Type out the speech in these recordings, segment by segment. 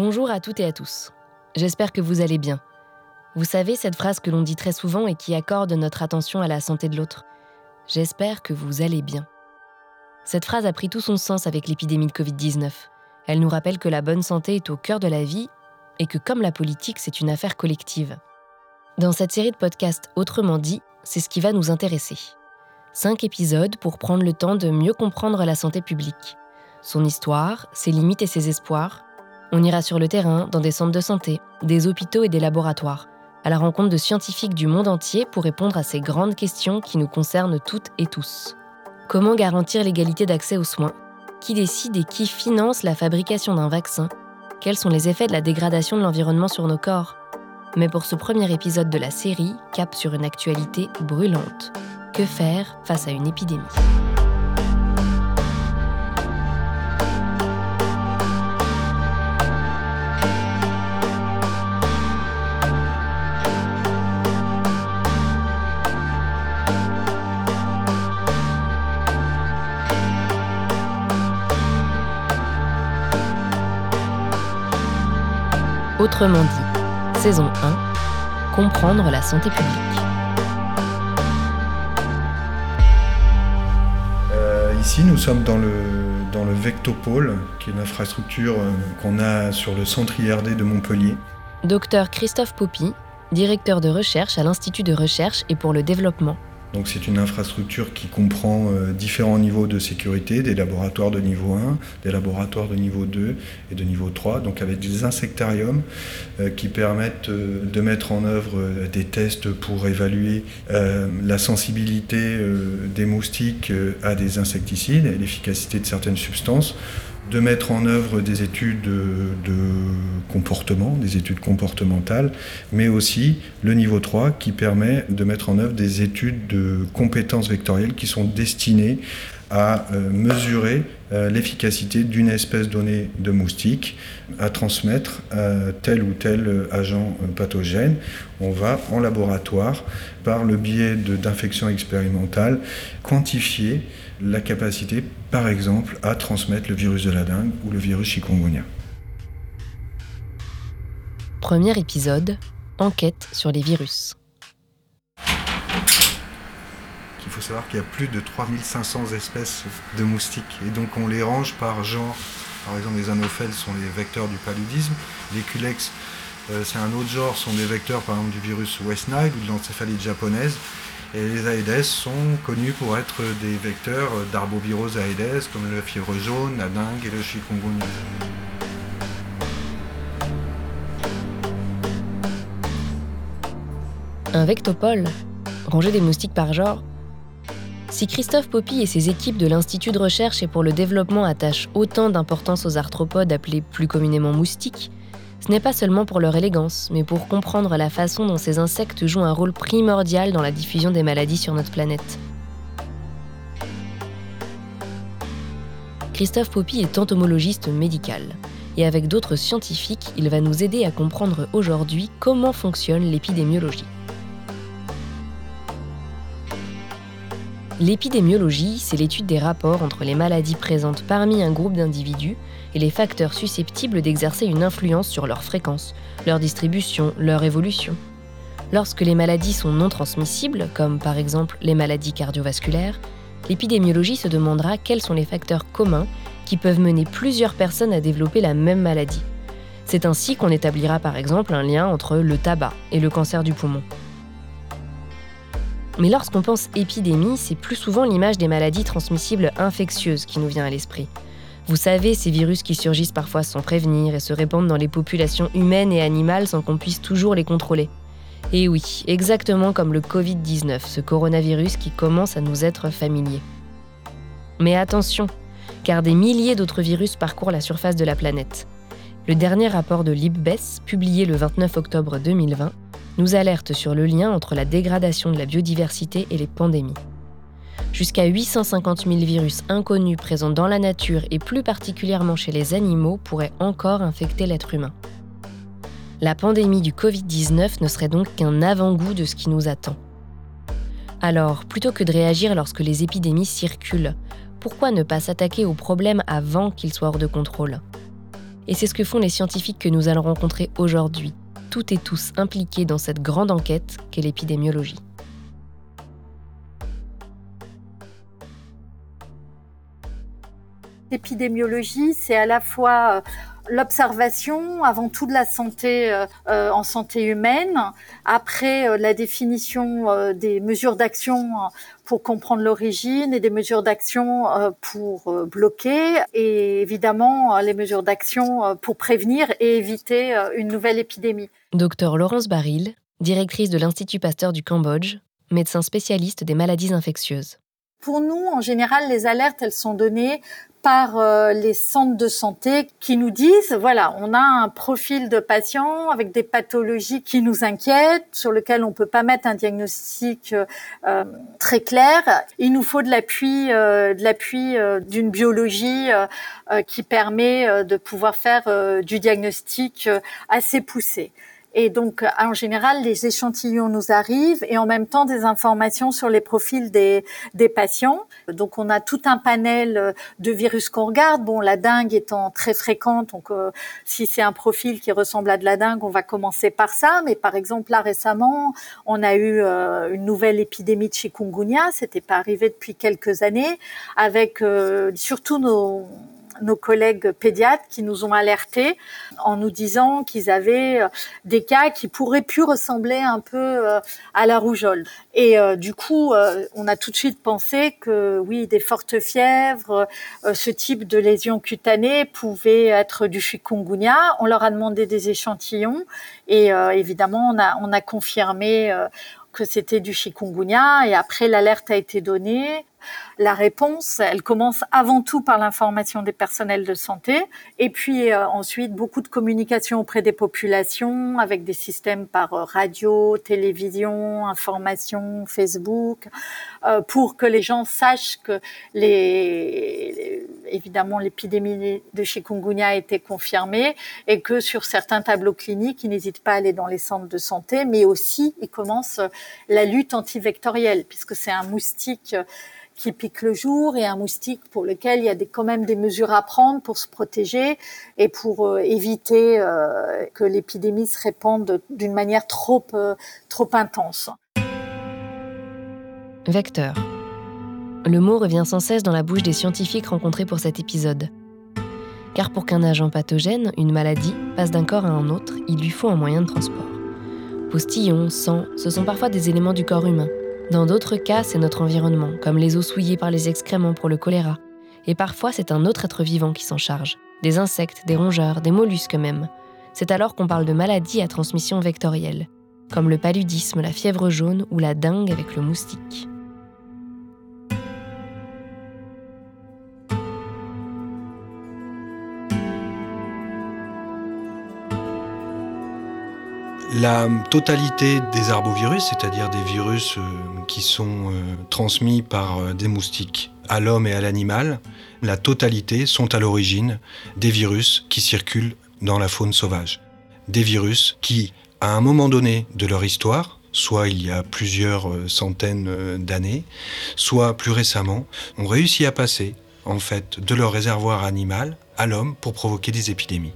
Bonjour à toutes et à tous. J'espère que vous allez bien. Vous savez cette phrase que l'on dit très souvent et qui accorde notre attention à la santé de l'autre. J'espère que vous allez bien. Cette phrase a pris tout son sens avec l'épidémie de Covid-19. Elle nous rappelle que la bonne santé est au cœur de la vie et que comme la politique, c'est une affaire collective. Dans cette série de podcasts Autrement dit, c'est ce qui va nous intéresser. Cinq épisodes pour prendre le temps de mieux comprendre la santé publique. Son histoire, ses limites et ses espoirs. On ira sur le terrain, dans des centres de santé, des hôpitaux et des laboratoires, à la rencontre de scientifiques du monde entier pour répondre à ces grandes questions qui nous concernent toutes et tous. Comment garantir l'égalité d'accès aux soins? Qui décide et qui finance la fabrication d'un vaccin? Quels sont les effets de la dégradation de l'environnement sur nos corps? Mais pour ce premier épisode de la série, cap sur une actualité brûlante. Que faire face à une épidémie? Autrement dit, saison 1, comprendre la santé publique. Euh, ici, nous sommes dans le, dans le Vectopole, qui est une infrastructure euh, qu'on a sur le centre IRD de Montpellier. Docteur Christophe Poppy, directeur de recherche à l'Institut de recherche et pour le développement donc c'est une infrastructure qui comprend euh, différents niveaux de sécurité, des laboratoires de niveau 1, des laboratoires de niveau 2 et de niveau 3, donc avec des insectariums euh, qui permettent euh, de mettre en œuvre des tests pour évaluer la sensibilité des moustiques à des insecticides et l'efficacité de certaines substances de mettre en œuvre des études de, comportement, des études comportementales, mais aussi le niveau 3 qui permet de mettre en œuvre des études de compétences vectorielles qui sont destinées à euh, mesurer euh, l'efficacité d'une espèce donnée de moustique à transmettre euh, tel ou tel agent pathogène. On va en laboratoire, par le biais d'infections expérimentales, quantifier la capacité, par exemple, à transmettre le virus de la dengue ou le virus chikungunya. Premier épisode, enquête sur les virus. Il faut savoir qu'il y a plus de 3500 espèces de moustiques et donc on les range par genre. Par exemple, les anophèles sont les vecteurs du paludisme, les culex, euh, c'est un autre genre, sont des vecteurs par exemple du virus West Nile ou de l'encéphalite japonaise. Et les Aedes sont connus pour être des vecteurs d'arbovirose Aedes, comme le fièvre jaune, la dengue et le chikungunya. Un vectopole Ranger des moustiques par genre Si Christophe Poppy et ses équipes de l'Institut de recherche et pour le développement attachent autant d'importance aux arthropodes appelés plus communément moustiques, ce n'est pas seulement pour leur élégance, mais pour comprendre la façon dont ces insectes jouent un rôle primordial dans la diffusion des maladies sur notre planète. Christophe Poppy est entomologiste médical, et avec d'autres scientifiques, il va nous aider à comprendre aujourd'hui comment fonctionne l'épidémiologie. L'épidémiologie, c'est l'étude des rapports entre les maladies présentes parmi un groupe d'individus et les facteurs susceptibles d'exercer une influence sur leur fréquence, leur distribution, leur évolution. Lorsque les maladies sont non transmissibles, comme par exemple les maladies cardiovasculaires, l'épidémiologie se demandera quels sont les facteurs communs qui peuvent mener plusieurs personnes à développer la même maladie. C'est ainsi qu'on établira par exemple un lien entre le tabac et le cancer du poumon. Mais lorsqu'on pense épidémie, c'est plus souvent l'image des maladies transmissibles infectieuses qui nous vient à l'esprit. Vous savez, ces virus qui surgissent parfois sans prévenir et se répandent dans les populations humaines et animales sans qu'on puisse toujours les contrôler. Et oui, exactement comme le Covid-19, ce coronavirus qui commence à nous être familier. Mais attention, car des milliers d'autres virus parcourent la surface de la planète. Le dernier rapport de l'IPBES, publié le 29 octobre 2020, nous alerte sur le lien entre la dégradation de la biodiversité et les pandémies. Jusqu'à 850 000 virus inconnus présents dans la nature et plus particulièrement chez les animaux pourraient encore infecter l'être humain. La pandémie du Covid-19 ne serait donc qu'un avant-goût de ce qui nous attend. Alors, plutôt que de réagir lorsque les épidémies circulent, pourquoi ne pas s'attaquer au problème avant qu'il soit hors de contrôle? Et c'est ce que font les scientifiques que nous allons rencontrer aujourd'hui, toutes et tous impliqués dans cette grande enquête qu'est l'épidémiologie. L'épidémiologie, c'est à la fois euh, l'observation avant tout de la santé euh, euh, en santé humaine, après la définition des mesures d'action pour comprendre l'origine et des mesures d'action pour bloquer et évidemment les mesures d'action pour prévenir et éviter une nouvelle épidémie. Docteur Laurence Baril, directrice de l'Institut Pasteur du Cambodge, médecin spécialiste des maladies infectieuses. Pour nous, en général, les alertes, elles sont données par euh, les centres de santé qui nous disent, voilà, on a un profil de patient avec des pathologies qui nous inquiètent, sur lequel on peut pas mettre un diagnostic euh, très clair. Il nous faut de l'appui, euh, de l'appui d'une biologie qui permet de pouvoir faire du diagnostic assez poussé. Et donc, en général, les échantillons nous arrivent et en même temps des informations sur les profils des, des patients. Donc, on a tout un panel de virus qu'on regarde. Bon, la dengue étant très fréquente, donc euh, si c'est un profil qui ressemble à de la dengue, on va commencer par ça. Mais par exemple, là récemment, on a eu euh, une nouvelle épidémie de chikungunya. C'était pas arrivé depuis quelques années, avec euh, surtout nos nos collègues pédiatres qui nous ont alertés en nous disant qu'ils avaient euh, des cas qui pourraient plus ressembler un peu euh, à la rougeole. Et euh, du coup, on a tout de suite pensé que oui, des fortes fièvres, ce type de lésions cutanées pouvait être du chikungunya. On leur a demandé des échantillons et évidemment, on a, on a confirmé que c'était du chikungunya et après l'alerte a été donnée la réponse, elle commence avant tout par l'information des personnels de santé et puis euh, ensuite beaucoup de communication auprès des populations avec des systèmes par euh, radio, télévision, information, Facebook, euh, pour que les gens sachent que les, évidemment l'épidémie de chikungunya a été confirmée et que sur certains tableaux cliniques, ils n'hésitent pas à aller dans les centres de santé, mais aussi ils commencent la lutte antivectorielle puisque c'est un moustique qui pique le jour et un moustique pour lequel il y a quand même des mesures à prendre pour se protéger et pour euh, éviter euh, que l'épidémie se répande d'une manière trop, euh, trop intense. Vecteur. Le mot revient sans cesse dans la bouche des scientifiques rencontrés pour cet épisode. Car pour qu'un agent pathogène, une maladie, passe d'un corps à un autre, il lui faut un moyen de transport. Postillons, sang, ce sont parfois des éléments du corps humain, dans d'autres cas, c'est notre environnement, comme les eaux souillées par les excréments pour le choléra. Et parfois, c'est un autre être vivant qui s'en charge. Des insectes, des rongeurs, des mollusques même. C'est alors qu'on parle de maladies à transmission vectorielle, comme le paludisme, la fièvre jaune ou la dengue avec le moustique. La totalité des arbovirus, c'est-à-dire des virus euh, qui sont euh, transmis par euh, des moustiques à l'homme et à l'animal, la totalité sont à l'origine des virus qui circulent dans la faune sauvage. Des virus qui, à un moment donné de leur histoire, soit il y a plusieurs centaines d'années, soit plus récemment, ont réussi à passer en fait de leur réservoir animal à l'homme pour provoquer des épidémies.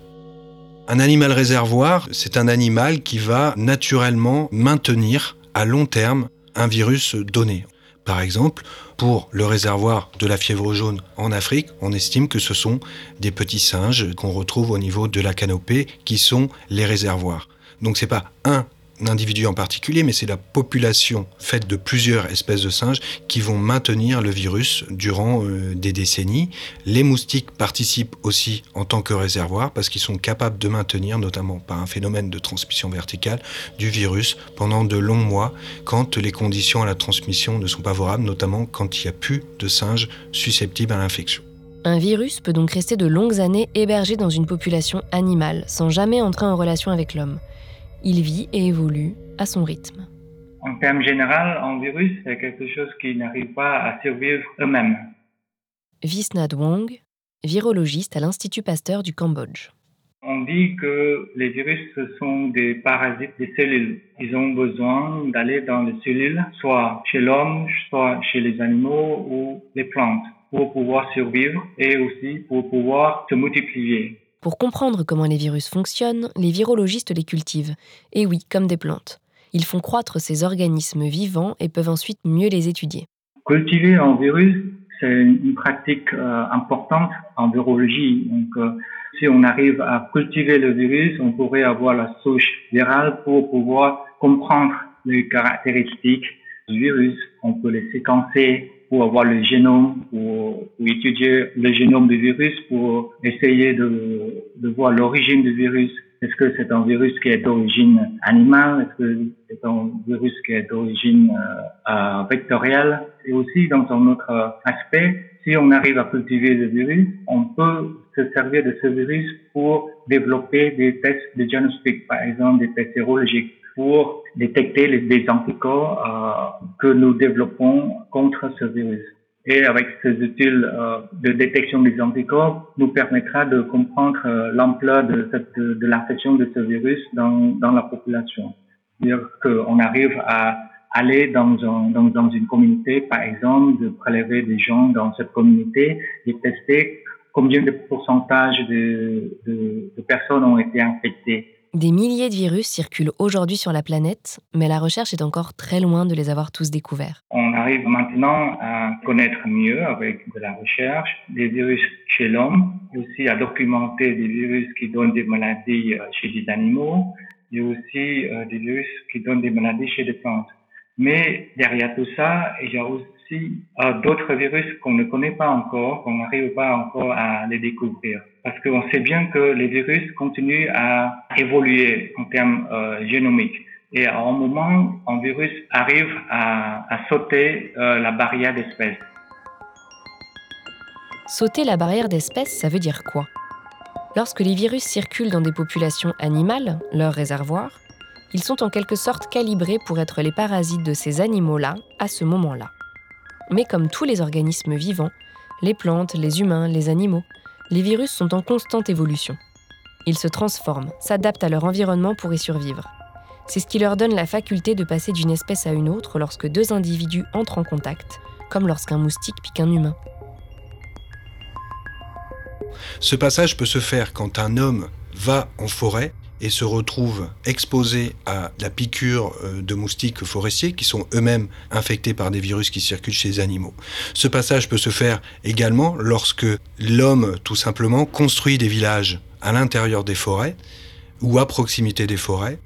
Un animal réservoir, c'est un animal qui va naturellement maintenir à long terme un virus donné. Par exemple, pour le réservoir de la fièvre jaune en Afrique, on estime que ce sont des petits singes qu'on retrouve au niveau de la canopée qui sont les réservoirs. Donc c'est pas un individu en particulier, mais c'est la population faite de plusieurs espèces de singes qui vont maintenir le virus durant euh, des décennies. Les moustiques participent aussi en tant que réservoir parce qu'ils sont capables de maintenir, notamment par un phénomène de transmission verticale, du virus pendant de longs mois quand les conditions à la transmission ne sont pas favorables, notamment quand il n'y a plus de singes susceptibles à l'infection. Un virus peut donc rester de longues années hébergé dans une population animale, sans jamais entrer en relation avec l'homme. Il vit et évolue à son rythme. En termes généraux, un virus, c'est quelque chose qui n'arrive pas à survivre eux-mêmes. Visnad Wong, virologiste à l'Institut Pasteur du Cambodge. On dit que les virus, ce sont des parasites des cellules. Ils ont besoin d'aller dans les cellules, soit chez l'homme, soit chez les animaux ou les plantes, pour pouvoir survivre et aussi pour pouvoir se multiplier. Pour comprendre comment les virus fonctionnent, les virologistes les cultivent. Et oui, comme des plantes. Ils font croître ces organismes vivants et peuvent ensuite mieux les étudier. Cultiver un virus, c'est une pratique euh, importante en virologie. Donc, euh, si on arrive à cultiver le virus, on pourrait avoir la souche virale pour pouvoir comprendre les caractéristiques du virus. On peut les séquencer pour avoir le génome, pour, étudier le génome du virus, pour essayer de, de voir l'origine du virus. Est-ce que c'est un virus qui est d'origine animale? Est-ce que c'est un virus qui est d'origine euh, euh vectorielle? Et aussi, dans un autre aspect, si on arrive à cultiver le virus, on peut se servir de ce virus pour développer des tests de diagnostic, par exemple des tests sérologiques pour détecter les, des anticorps euh, que nous développons contre ce virus. Et avec ces outils euh, de détection des anticorps, nous permettra de comprendre euh, l'ampleur de, de, l'infection de ce virus dans, dans la population. C'est-à-dire qu'on arrive à aller dans, un, dans, dans, une communauté, par exemple, de prélever des gens dans cette communauté et tester combien de pourcentage de, de, de personnes ont été infectées des milliers de virus circulent aujourd'hui sur la planète, mais la recherche est encore très loin de les avoir tous découverts. On arrive maintenant à connaître mieux avec de la recherche des virus chez l'homme, aussi à documenter des virus qui donnent des maladies euh, chez des animaux, et aussi euh, des virus qui donnent des maladies chez des plantes. Mais derrière tout ça, il y a aussi d'autres virus qu'on ne connaît pas encore, qu'on n'arrive pas encore à les découvrir. Parce qu'on sait bien que les virus continuent à évoluer en termes euh, génomiques. Et à un moment, un virus arrive à, sauter euh, la barrière d'espèce. Sauter la barrière d'espèce, ça veut dire quoi? Lorsque les virus circulent dans des populations animales, leur réservoir, ils sont en quelque sorte calibrés pour être les parasites de ces animaux-là à ce moment-là. Mais comme tous les organismes vivants, les plantes, les humains, les animaux, les virus sont en constante évolution. Ils se transforment, s'adaptent à leur environnement pour y survivre. C'est ce qui leur donne la faculté de passer d'une espèce à une autre lorsque deux individus entrent en contact, comme lorsqu'un moustique pique un humain. Ce passage peut se faire quand un homme va en forêt et se retrouvent exposés à la piqûre euh, de moustiques forestiers qui sont eux-mêmes infectés par des virus qui circulent chez les animaux. Ce passage peut se faire également lorsque l'homme, tout simplement, construit des villages à l'intérieur des forêts ou à proximité des forêts.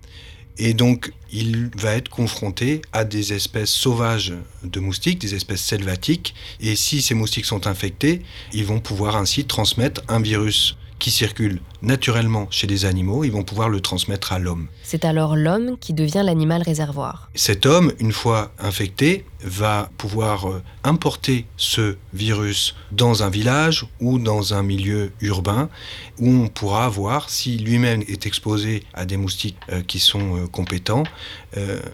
Et donc, il va être confronté à des espèces sauvages de moustiques, des espèces selvatiques. Et si ces moustiques sont infectés, ils vont pouvoir ainsi transmettre un virus qui circulent naturellement chez les animaux, ils vont pouvoir le transmettre à l'homme. C'est alors l'homme qui devient l'animal réservoir. Cet homme, une fois infecté, va pouvoir euh, importer ce virus dans un village ou dans un milieu urbain où on pourra voir si lui-même est exposé à des moustiques euh, qui sont euh, compétents,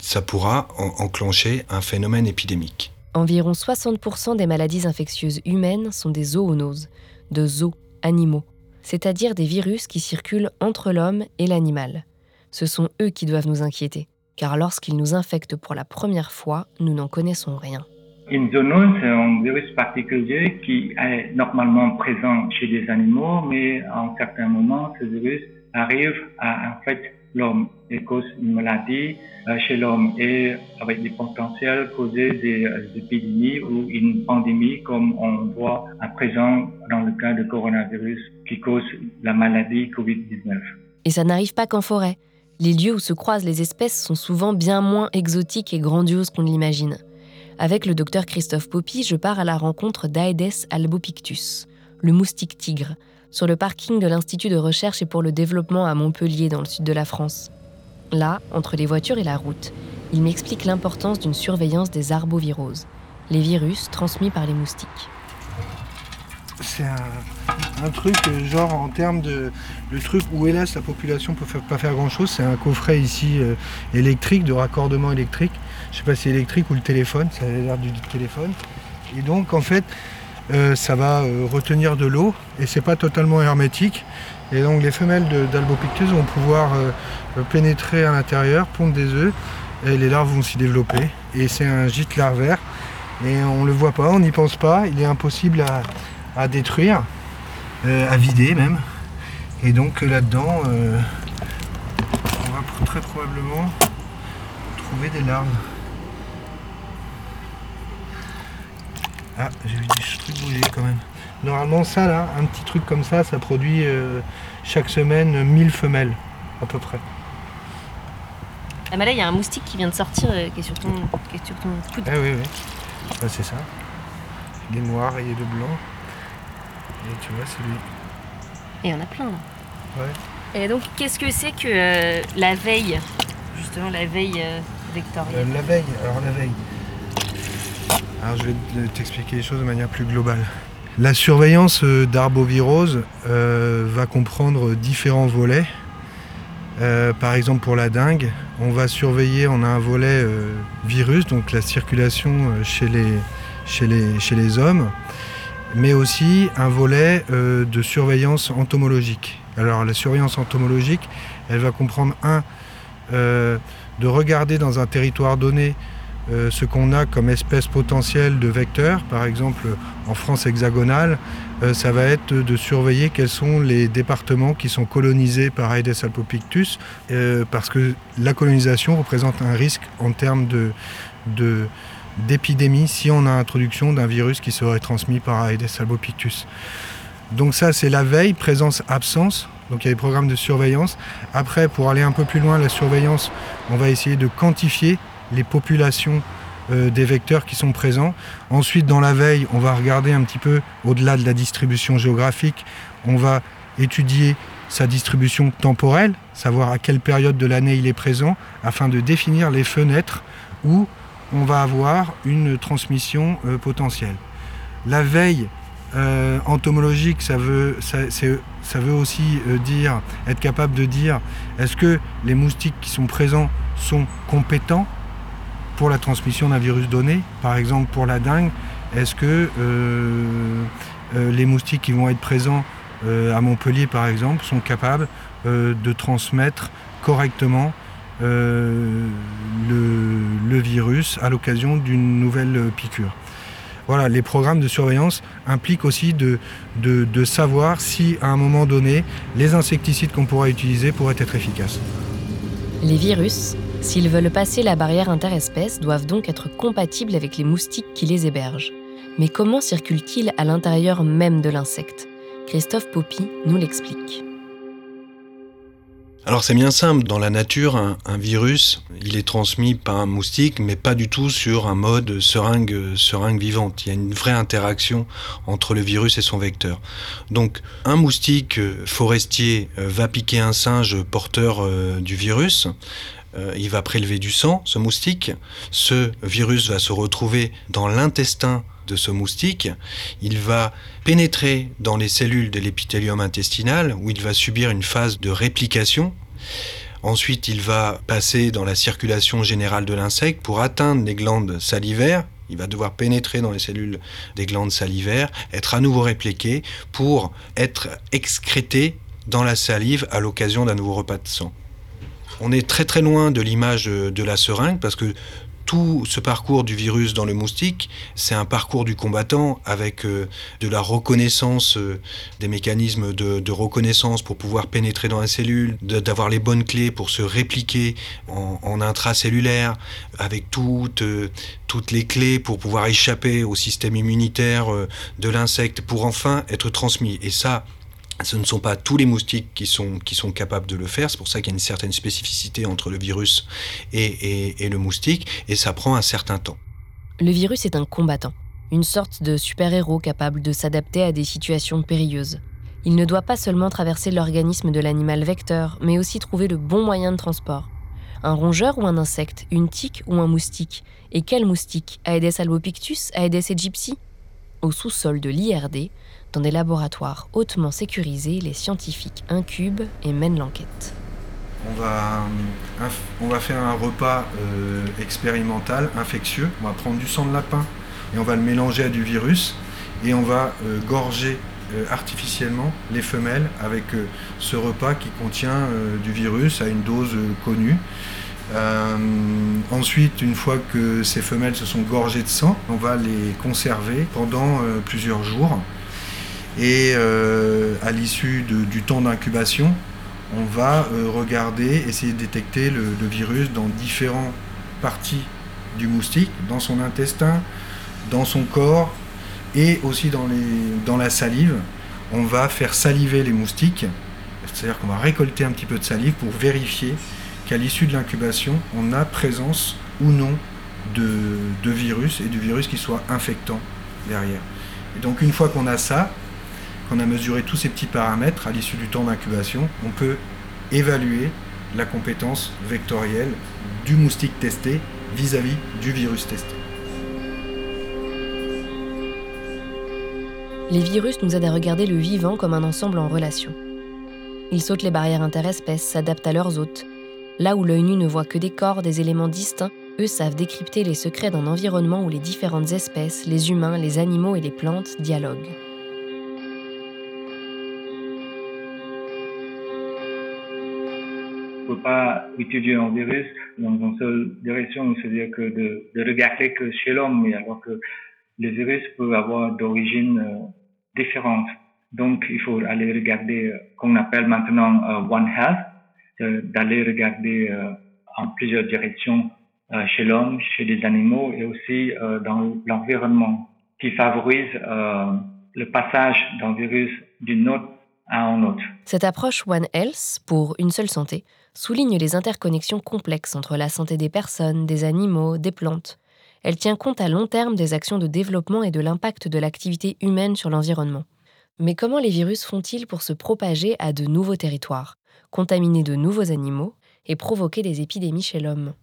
ça pourra enclencher un phénomène épidémique. Environ 60% des maladies infectieuses humaines sont des zoonoses, de zoos, animaux c'est-à-dire des virus qui circulent entre l'homme et l'animal. Ce sont eux qui doivent nous inquiéter, car lorsqu'ils nous infectent pour la première fois, nous n'en connaissons rien. Une zoonose, c'est un virus particulier qui est normalement présent chez des animaux, mais à un certain moment, ce virus arrive à infecter l'homme et cause une maladie euh, chez l'homme et avec des potentiels causer des euh, épidémies ou une pandémie comme on voit à présent dans le cas de coronavirus qui cause la maladie Covid-19. Et ça n'arrive pas qu'en forêt. Les lieux où se croisent les espèces sont souvent bien moins exotiques et grandioses qu'on ne l'imagine. Avec le docteur Christophe Poppy, je pars à la rencontre d'Aedes albopictus, le moustique tigre, sur le parking de l'Institut de recherche et pour le développement à Montpellier, dans le sud de la France. Là, entre les voitures et la route, il m'explique l'importance d'une surveillance des arboviroses, les virus transmis par les moustiques. C'est un, truc, euh, genre en termes de. Le truc où, hélas, la population peut pas faire grand chose, c'est un coffret ici euh, électrique, de raccordement électrique. Je sais pas si électrique ou le téléphone, ça a l'air du téléphone. Et donc, en fait, euh, ça va euh, retenir de l'eau et c'est pas totalement hermétique. Et donc les femelles d'Albopictus vont pouvoir euh, pénétrer à l'intérieur, pondre des œufs et les larves vont s'y développer. Et c'est un gîte larvaire et on le voit pas, on n'y pense pas, il est impossible à, détruire, à vider même. Et donc là-dedans, on va très probablement trouver des larves. Ah, j'ai vu des trucs bouger quand même. Normalement, ça là, un petit truc comme ça, ça produit chaque semaine 1000 femelles à peu près. Ah bah là, il y a un moustique qui vient de sortir qui, est sur ton, qui est sur ton coude. Ah oui, oui. Ah, c'est ça. Il est noir et il est de blanc. Et tu vois, c'est lui. Et il y en a plein là. Ouais. Et donc, qu'est-ce que c'est que euh, la veille Justement, la veille euh, vectorielle euh, La veille, alors la veille. Alors, je vais t'expliquer les choses de manière plus globale. La surveillance d'arbovirose va comprendre différents volets. par exemple, pour la dengue, on va surveiller, on a un volet virus, donc la circulation chez les, chez les, chez les hommes mais aussi un volet euh, de surveillance entomologique. Alors la surveillance entomologique, elle va comprendre un, euh, de regarder dans un territoire donné euh, ce qu'on a comme espèce potentielle de vecteurs. Par exemple, en France hexagonale, ça va être de surveiller quels sont les départements qui sont colonisés par Aedes albopictus, parce que la colonisation représente un risque en termes d'épidémie si on a introduction d'un virus qui serait transmis par Aedes albopictus. Donc ça, c'est la veille, présence-absence. Donc il y a des programmes de surveillance. Après, pour aller un peu plus loin, la surveillance, on va essayer de quantifier les populations euh, des vecteurs qui sont présents. Ensuite, dans la veille, on va regarder un petit peu au-delà de la distribution géographique. On va étudier sa distribution temporelle, savoir à quelle période de l'année il est présent, afin de définir les fenêtres où on va avoir une transmission euh, potentielle. La veille euh, entomologique, ça veut, aussi dire, être capable de dire, est-ce que les moustiques qui sont présents sont compétents pour la transmission d'un virus donné Par exemple, pour la dengue, est-ce que les moustiques qui vont être présents à Montpellier, par exemple, sont capables de transmettre correctement euh, le, virus à l'occasion d'une nouvelle piqûre? Voilà, les programmes de surveillance impliquent aussi de, de, savoir si à un moment donné, les insecticides qu'on pourra utiliser pourraient être efficaces. Les virus, s'ils veulent passer la barrière interespèce, doivent donc être compatibles avec les moustiques qui les hébergent. Mais comment circulent-ils à l'intérieur même de l'insecte? Christophe Poppy nous l'explique. Alors c'est bien simple, dans la nature, un, virus, il est transmis par un moustique, mais pas du tout sur un mode seringue, seringue vivante. Il y a une vraie interaction entre le virus et son vecteur. Donc un moustique forestier euh, va piquer un singe porteur euh, du virus, euh, il va prélever du sang, ce moustique, ce virus va se retrouver dans l'intestin de ce moustique, il va pénétrer dans les cellules de l'épithélium intestinal où il va subir une phase de réplication. Ensuite, il va passer dans la circulation générale de l'insecte pour atteindre les glandes salivaires. Il va devoir pénétrer dans les cellules des glandes salivaires, être à nouveau répliqué pour être excrété dans la salive à l'occasion d'un nouveau repas de sang. On est très très loin de l'image de la seringue parce que tout ce parcours du virus dans le moustique, c'est un parcours du combattant avec euh, de la reconnaissance, euh, des mécanismes de, reconnaissance pour pouvoir pénétrer dans la cellule, d'avoir les bonnes clés pour se répliquer en, intracellulaire, avec toutes, euh, toutes les clés pour pouvoir échapper au système immunitaire de l'insecte, pour enfin être transmis. Et ça, ce ne sont pas tous les moustiques qui sont, capables de le faire. C'est pour ça qu'il y a une certaine spécificité entre le virus et, le moustique, et ça prend un certain temps. Le virus est un combattant, une sorte de super-héros capable de s'adapter à des situations périlleuses. Il ne doit pas seulement traverser l'organisme de l'animal vecteur, mais aussi trouver le bon moyen de transport. Un rongeur ou un insecte, une tique ou un moustique Et quel moustique? Aedes albopictus? Aedes aegypti? Au sous-sol de l'IRD, dans des laboratoires hautement sécurisés, les scientifiques incubent et mènent l'enquête. On va, on va faire un repas euh, expérimental, infectieux. On va prendre du sang de lapin et on va le mélanger à du virus et on va euh, gorger euh, artificiellement les femelles avec ce repas qui contient du virus à une dose connue. ensuite, une fois que ces femelles se sont gorgées de sang, on va les conserver pendant plusieurs jours Et à l'issue du temps d'incubation, on va regarder, essayer de détecter le, virus dans différentes parties du moustique, dans son intestin, dans son corps et aussi dans, la salive. On va faire saliver les moustiques, c'est-à-dire qu'on va récolter un petit peu de salive pour vérifier qu'à l'issue de l'incubation, on a présence ou non de, virus et du virus qui soit infectant derrière. Et donc une fois qu'on a ça, qu'on a mesuré tous ces petits paramètres à l'issue du temps d'incubation, on peut évaluer la compétence vectorielle du moustique testé vis-à-vis du virus testé. Les virus nous aident à regarder le vivant comme un ensemble en relation. Ils sautent les barrières interespèces, s'adaptent à leurs hôtes. Là où l'œil nu ne voit que des corps, des éléments distincts, eux savent décrypter les secrets d'un environnement où les différentes espèces, les humains, les animaux et les plantes dialoguent. Peut pas étudier un virus dans une seule direction, c'est-à-dire que de, regarder que chez l'homme, alors que les virus peuvent avoir d'origine euh, différente. Donc, il faut aller regarder, euh, qu'on appelle maintenant euh, One Health, d'aller regarder en plusieurs directions euh, chez l'homme, chez les animaux et aussi euh, dans l'environnement qui favorise euh, le passage d'un virus d'une autre à un autre. Cette approche One Health, pour une seule santé, souligne les interconnexions complexes entre la santé des personnes, des animaux, des plantes. Elle tient compte à long terme des actions de développement et de l'impact de l'activité humaine sur l'environnement. Mais comment les virus font-ils pour se propager à de nouveaux territoires, contaminer de nouveaux animaux et provoquer des épidémies chez l'homme?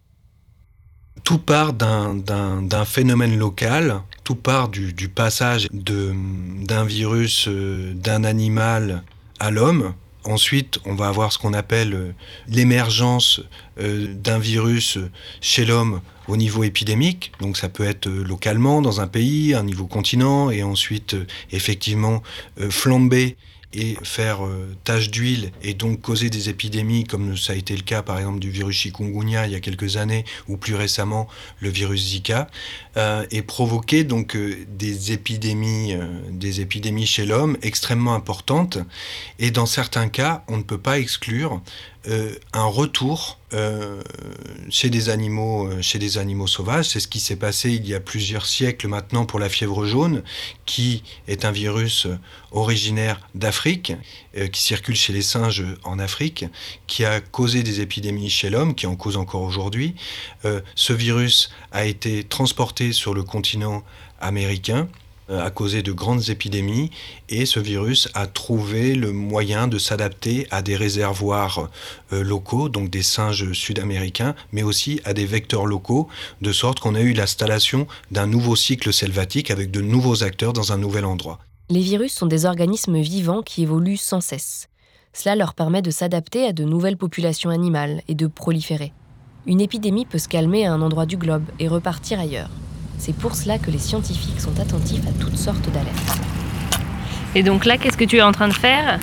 Tout part d'un phénomène local, tout part du, passage d'un virus euh, d'un animal à l'homme. Ensuite, on va avoir ce qu'on appelle euh, l'émergence euh, d'un virus chez l'homme au niveau épidémique. Donc ça peut être localement dans un pays, un niveau continent, et ensuite effectivement flamber et faire euh, d'huile et donc causer des épidémies comme ça a été le cas par exemple du virus chikungunya il y a quelques années ou plus récemment le virus Zika euh, et provoquer donc euh, des épidémies des épidémies chez l'homme extrêmement importantes. Et dans certains cas on ne peut pas exclure euh, un retour euh, chez des animaux, euh, chez des animaux sauvages. C'est ce qui s'est passé il y a plusieurs siècles maintenant pour la fièvre jaune, qui est un virus originaire d'Afrique, qui circule chez les singes en Afrique, qui a causé des épidémies chez l'homme, qui en cause encore aujourd'hui. ce virus a été transporté sur le continent américain a causé de grandes épidémies et ce virus a trouvé le moyen de s'adapter à des réservoirs euh, locaux, donc des singes sud-américains, mais aussi à des vecteurs locaux, de sorte qu'on a eu l'installation d'un nouveau cycle selvatique avec de nouveaux acteurs dans un nouvel endroit. Les virus sont des organismes vivants qui évoluent sans cesse. Cela leur permet de s'adapter à de nouvelles populations animales et de proliférer. Une épidémie peut se calmer à un endroit du globe et repartir ailleurs. C'est pour cela que les scientifiques sont attentifs à toutes sortes d'alertes. Et donc là, qu'est-ce que tu es en train de faire?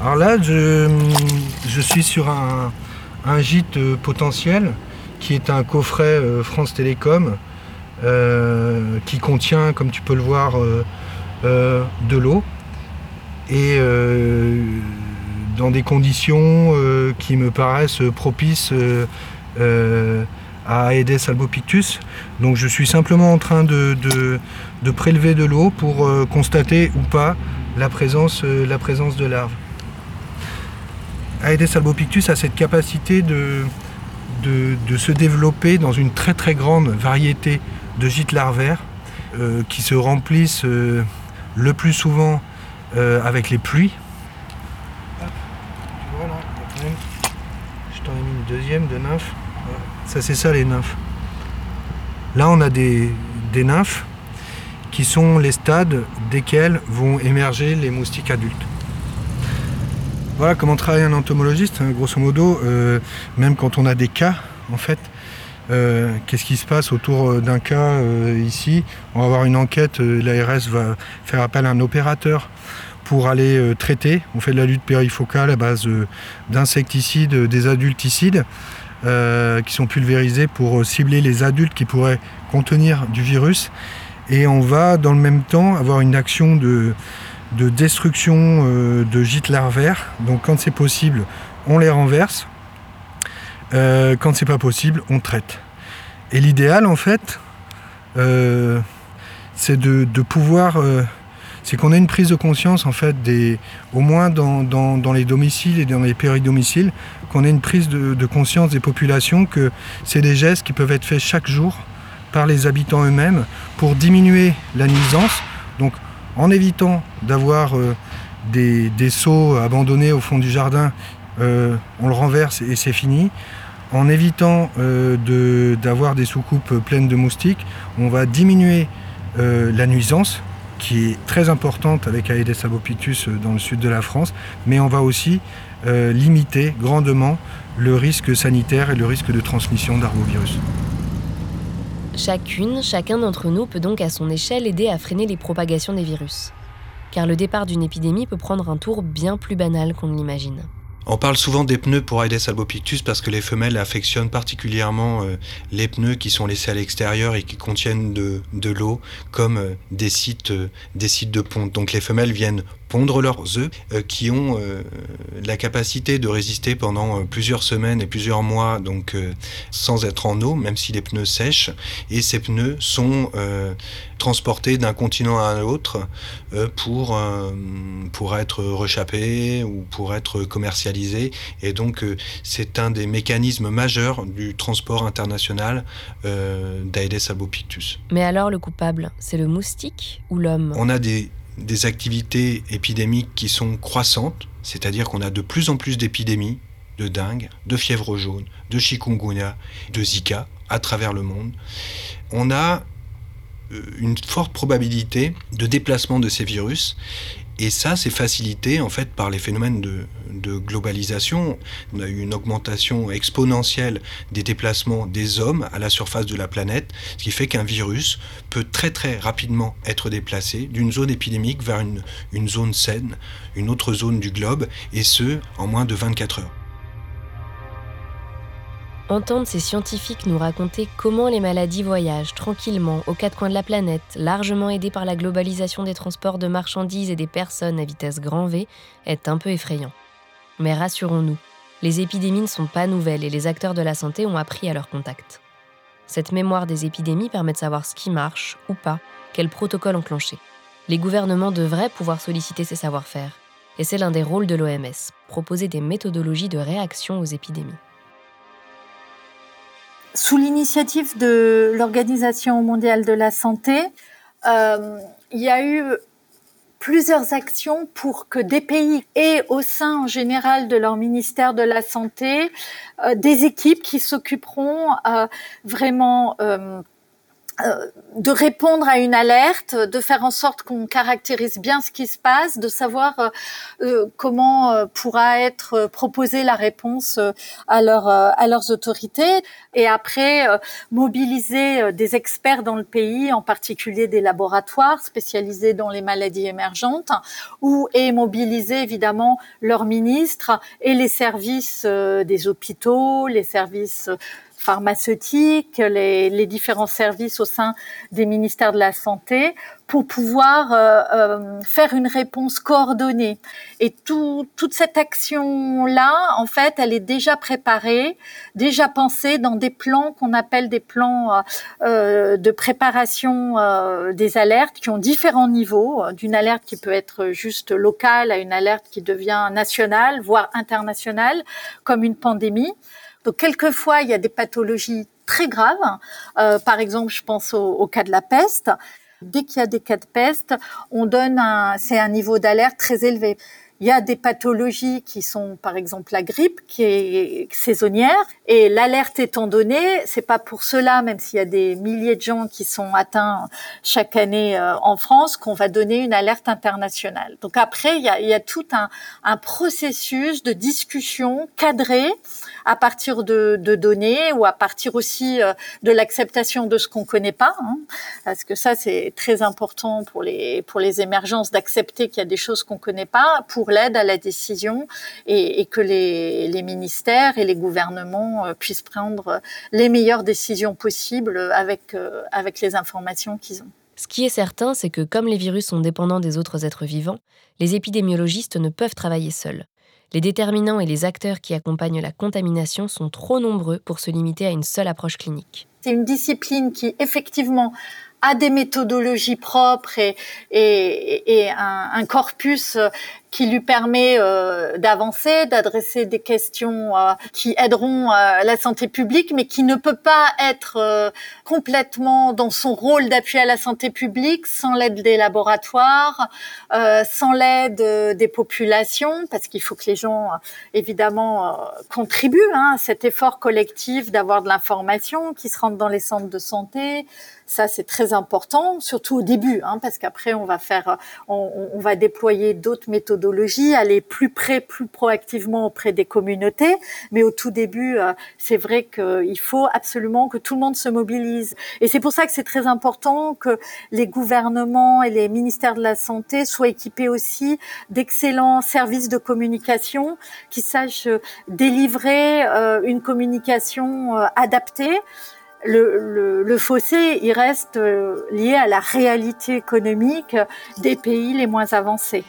Alors là, je, suis sur un, gîte euh, potentiel qui est un coffret euh, France Télécom euh, qui contient, comme tu peux le voir, de l'eau et dans des conditions qui me paraissent propices à Aedes albopictus. Donc je suis simplement en train de, prélever de l'eau pour euh, constater ou pas la présence, euh, la présence de larves. Aedes albopictus a cette capacité de, de, se développer dans une très très grande variété de gîtes larvaires euh, qui se remplissent le plus souvent avec les pluies. je t'en ai mis une deuxième de nymphe. Ça, c'est ça les nymphes. Là, on a des, nymphes qui sont les stades desquels vont émerger les moustiques adultes. Voilà comment travaille un entomologiste, hein, grosso modo, euh, même quand on a des cas, en fait. Euh, qu'est-ce qui se passe autour euh, d'un cas ici? On va avoir une enquête, l'ARS va faire appel à un opérateur pour aller traiter. On fait de la lutte périfocale à base d'insecticides, des adulticides. Euh, qui sont pulvérisés pour cibler les adultes qui pourraient contenir du virus. Et on va dans le même temps avoir une action de, de destruction euh, de gîtes larvaires. Donc quand c'est possible, on les renverse. Euh, quand c'est pas possible, on traite. Et l'idéal en fait, euh, c'est de, pouvoir c'est qu'on a une prise de conscience en fait au moins dans, les domiciles et dans les péridomiciles, qu'on ait une prise de, de, conscience des populations que c'est des gestes qui peuvent être faits chaque jour par les habitants eux-mêmes pour diminuer la nuisance. Donc en évitant d'avoir euh, des, seaux abandonnés au fond du jardin, euh, on le renverse et c'est fini. En évitant euh, d'avoir des soucoupes pleines de moustiques, on va diminuer la nuisance qui est très importante avec Aedes albopictus dans le sud de la France, mais on va aussi limiter grandement le risque sanitaire et le risque de transmission d'arbovirus. Chacune, chacun d'entre nous peut donc à son échelle aider à freiner les propagations des virus. Car le départ d'une épidémie peut prendre un tour bien plus banal qu'on ne l'imagine. On parle souvent des pneus pour Aedes albopictus parce que les femelles affectionnent particulièrement euh, les pneus qui sont laissés à l'extérieur et qui contiennent de, l'eau comme euh, des, sites, euh, des sites de ponte. Donc les femelles viennent pondre leurs œufs euh, qui ont euh, la capacité de résister pendant euh, plusieurs semaines et plusieurs mois donc sans être en eau même si les pneus sèchent. Et ces pneus sont transportés d'un continent à un autre pour pour être rechappés ou pour être commercialisés. Et donc c'est un des mécanismes majeurs du transport international d'Aedes albopictus. Mais alors le coupable, c'est le moustique ou l'homme? On a des des activités épidémiques qui sont croissantes, c'est-à-dire qu'on a de plus en plus d'épidémies de dengue, de fièvre jaune, de chikungunya, de Zika à travers le monde. On a euh, une forte probabilité de déplacement de ces virus et ça, c'est facilité en fait par les phénomènes de, globalisation. On a eu une augmentation exponentielle des déplacements des hommes à la surface de la planète, ce qui fait qu'un virus peut très très rapidement être déplacé d'une zone épidémique vers une, une zone saine, une autre zone du globe, et ce, en moins de 24 heures. Entendre ces scientifiques nous raconter comment les maladies voyagent tranquillement aux quatre coins de la planète, largement aidés par la globalisation des transports de marchandises et des personnes à vitesse grand V, est un peu effrayant. Mais rassurons-nous, les épidémies ne sont pas nouvelles et les acteurs de la santé ont appris à leur contact. Cette mémoire des épidémies permet de savoir ce qui marche ou pas, quel protocole enclencher. Les gouvernements devraient pouvoir solliciter ces savoir-faire. Et c'est l'un des rôles de l'OMS, proposer des méthodologies de réaction aux épidémies. Sous l'initiative de l'Organisation mondiale de la santé, euh, il y a eu plusieurs actions pour que des pays aient au sein en général de leur ministère de la santé euh, des équipes qui s'occuperont euh, vraiment de répondre à une alerte, de faire en sorte qu'on caractérise bien ce qui se passe, de savoir euh, euh, comment pourra être proposée la réponse à, leur, à leurs autorités, et après mobiliser des experts dans le pays, en particulier des laboratoires spécialisés dans les maladies émergentes, ou et mobiliser évidemment leurs ministres et les services des hôpitaux, les services pharmaceutiques, les, les, différents services au sein des ministères de la Santé pour pouvoir euh, euh, faire une réponse coordonnée. Et tout, toute cette action-là, en fait, elle est déjà préparée, déjà pensée dans des plans qu'on appelle des plans euh, de préparation euh, des alertes qui ont différents niveaux, d'une alerte qui peut être juste locale à une alerte qui devient nationale, voire internationale, comme une pandémie. Donc quelquefois, il y a des pathologies très graves. Euh, par exemple, je pense au, cas de la peste. Dès qu'il y a des cas de peste, on donne un, c'est un niveau d'alerte très élevé. Il y a des pathologies qui sont, par exemple, la grippe, qui est saisonnière, et l'alerte étant donnée, c'est pas pour cela, même s'il y a des milliers de gens qui sont atteints chaque année euh, en France, qu'on va donner une alerte internationale. Donc après, il y a, il y a tout un, un, processus de discussion cadré à partir de, de données ou à partir aussi euh, de l'acceptation de ce qu'on connaît pas, hein, parce que ça c'est très important pour les pour les émergences d'accepter qu'il y a des choses qu'on connaît pas pour l'aide à la décision et, que les, ministères et les gouvernements euh, puissent prendre les meilleures décisions possibles avec, euh, avec les informations qu'ils ont. Ce qui est certain, c'est que comme les virus sont dépendants des autres êtres vivants, les épidémiologistes ne peuvent travailler seuls. Les déterminants et les acteurs qui accompagnent la contamination sont trop nombreux pour se limiter à une seule approche clinique. C'est une discipline qui effectivement a des méthodologies propres et, et, et un, un, corpus qui lui permet euh, d'avancer, d'adresser des questions euh, qui aideront euh, la santé publique, mais qui ne peut pas être euh, complètement dans son rôle d'appui à la santé publique sans l'aide des laboratoires, euh, sans l'aide des populations, parce qu'il faut que les gens, évidemment, contribuent hein, à cet effort collectif d'avoir de l'information, qui se rentre dans les centres de santé, ça, c'est très important, surtout au début, hein, parce qu'après, on va faire, on, on va déployer d'autres aller plus près, plus proactivement auprès des communautés. Mais au tout début, euh, c'est vrai qu'il faut absolument que tout le monde se mobilise. Et c'est pour ça que c'est très important que les gouvernements et les ministères de la santé soient équipés aussi d'excellents services de communication qui sachent délivrer euh, une communication euh, adaptée le, le, fossé, il reste euh, lié à la réalité économique des pays les moins avancés.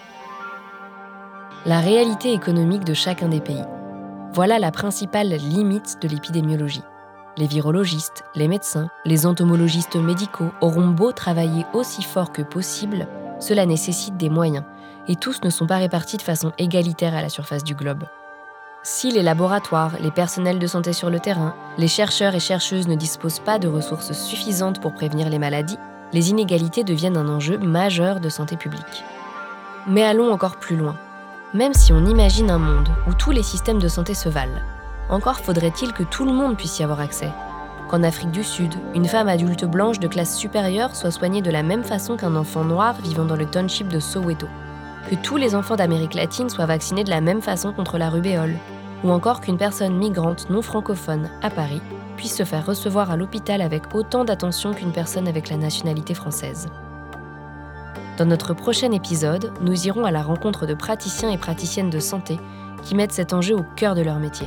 La réalité économique de chacun des pays. Voilà la principale limite de l'épidémiologie. Les virologistes, les médecins, les entomologistes médicaux auront beau travailler aussi fort que possible, cela nécessite des moyens, et tous ne sont pas répartis de façon égalitaire à la surface du globe. Si les laboratoires, les personnels de santé sur le terrain, les chercheurs et chercheuses ne disposent pas de ressources suffisantes pour prévenir les maladies, les inégalités deviennent un enjeu majeur de santé publique. Mais allons encore plus loin. Même si on imagine un monde où tous les systèmes de santé se valent, encore faudrait-il que tout le monde puisse y avoir accès. Qu'en Afrique du Sud, une femme adulte blanche de classe supérieure soit soignée de la même façon qu'un enfant noir vivant dans le township de Soweto que tous les enfants d'Amérique latine soient vaccinés de la même façon contre la rubéole, ou encore qu'une personne migrante non francophone à Paris puisse se faire recevoir à l'hôpital avec autant d'attention qu'une personne avec la nationalité française. Dans notre prochain épisode, nous irons à la rencontre de praticiens et praticiennes de santé qui mettent cet enjeu au cœur de leur métier.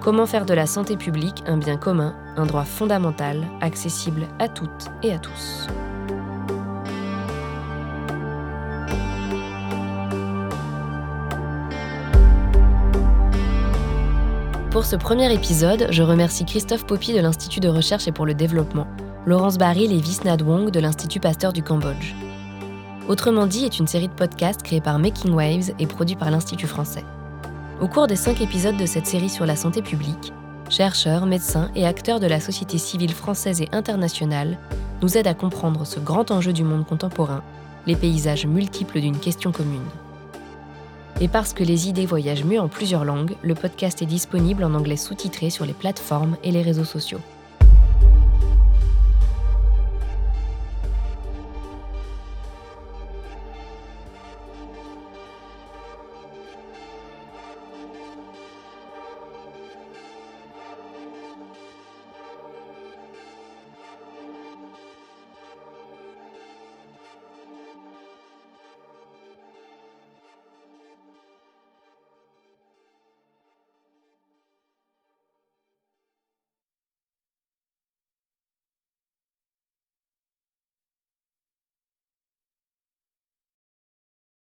Comment faire de la santé publique un bien commun, un droit fondamental, accessible à toutes et à tous. Pour ce premier épisode, je remercie Christophe Poppy de l'Institut de recherche et pour le développement, Laurence Baril et Visnad Wong de l'Institut Pasteur du Cambodge. Autrement dit est une série de podcasts créés par Making Waves et produits par l'Institut français. Au cours des cinq épisodes de cette série sur la santé publique, chercheurs, médecins et acteurs de la société civile française et internationale nous aident à comprendre ce grand enjeu du monde contemporain, les paysages multiples d'une question commune. Et parce que les idées voyagent mieux en plusieurs langues, le podcast est disponible en anglais sous-titré sur les plateformes et les réseaux sociaux.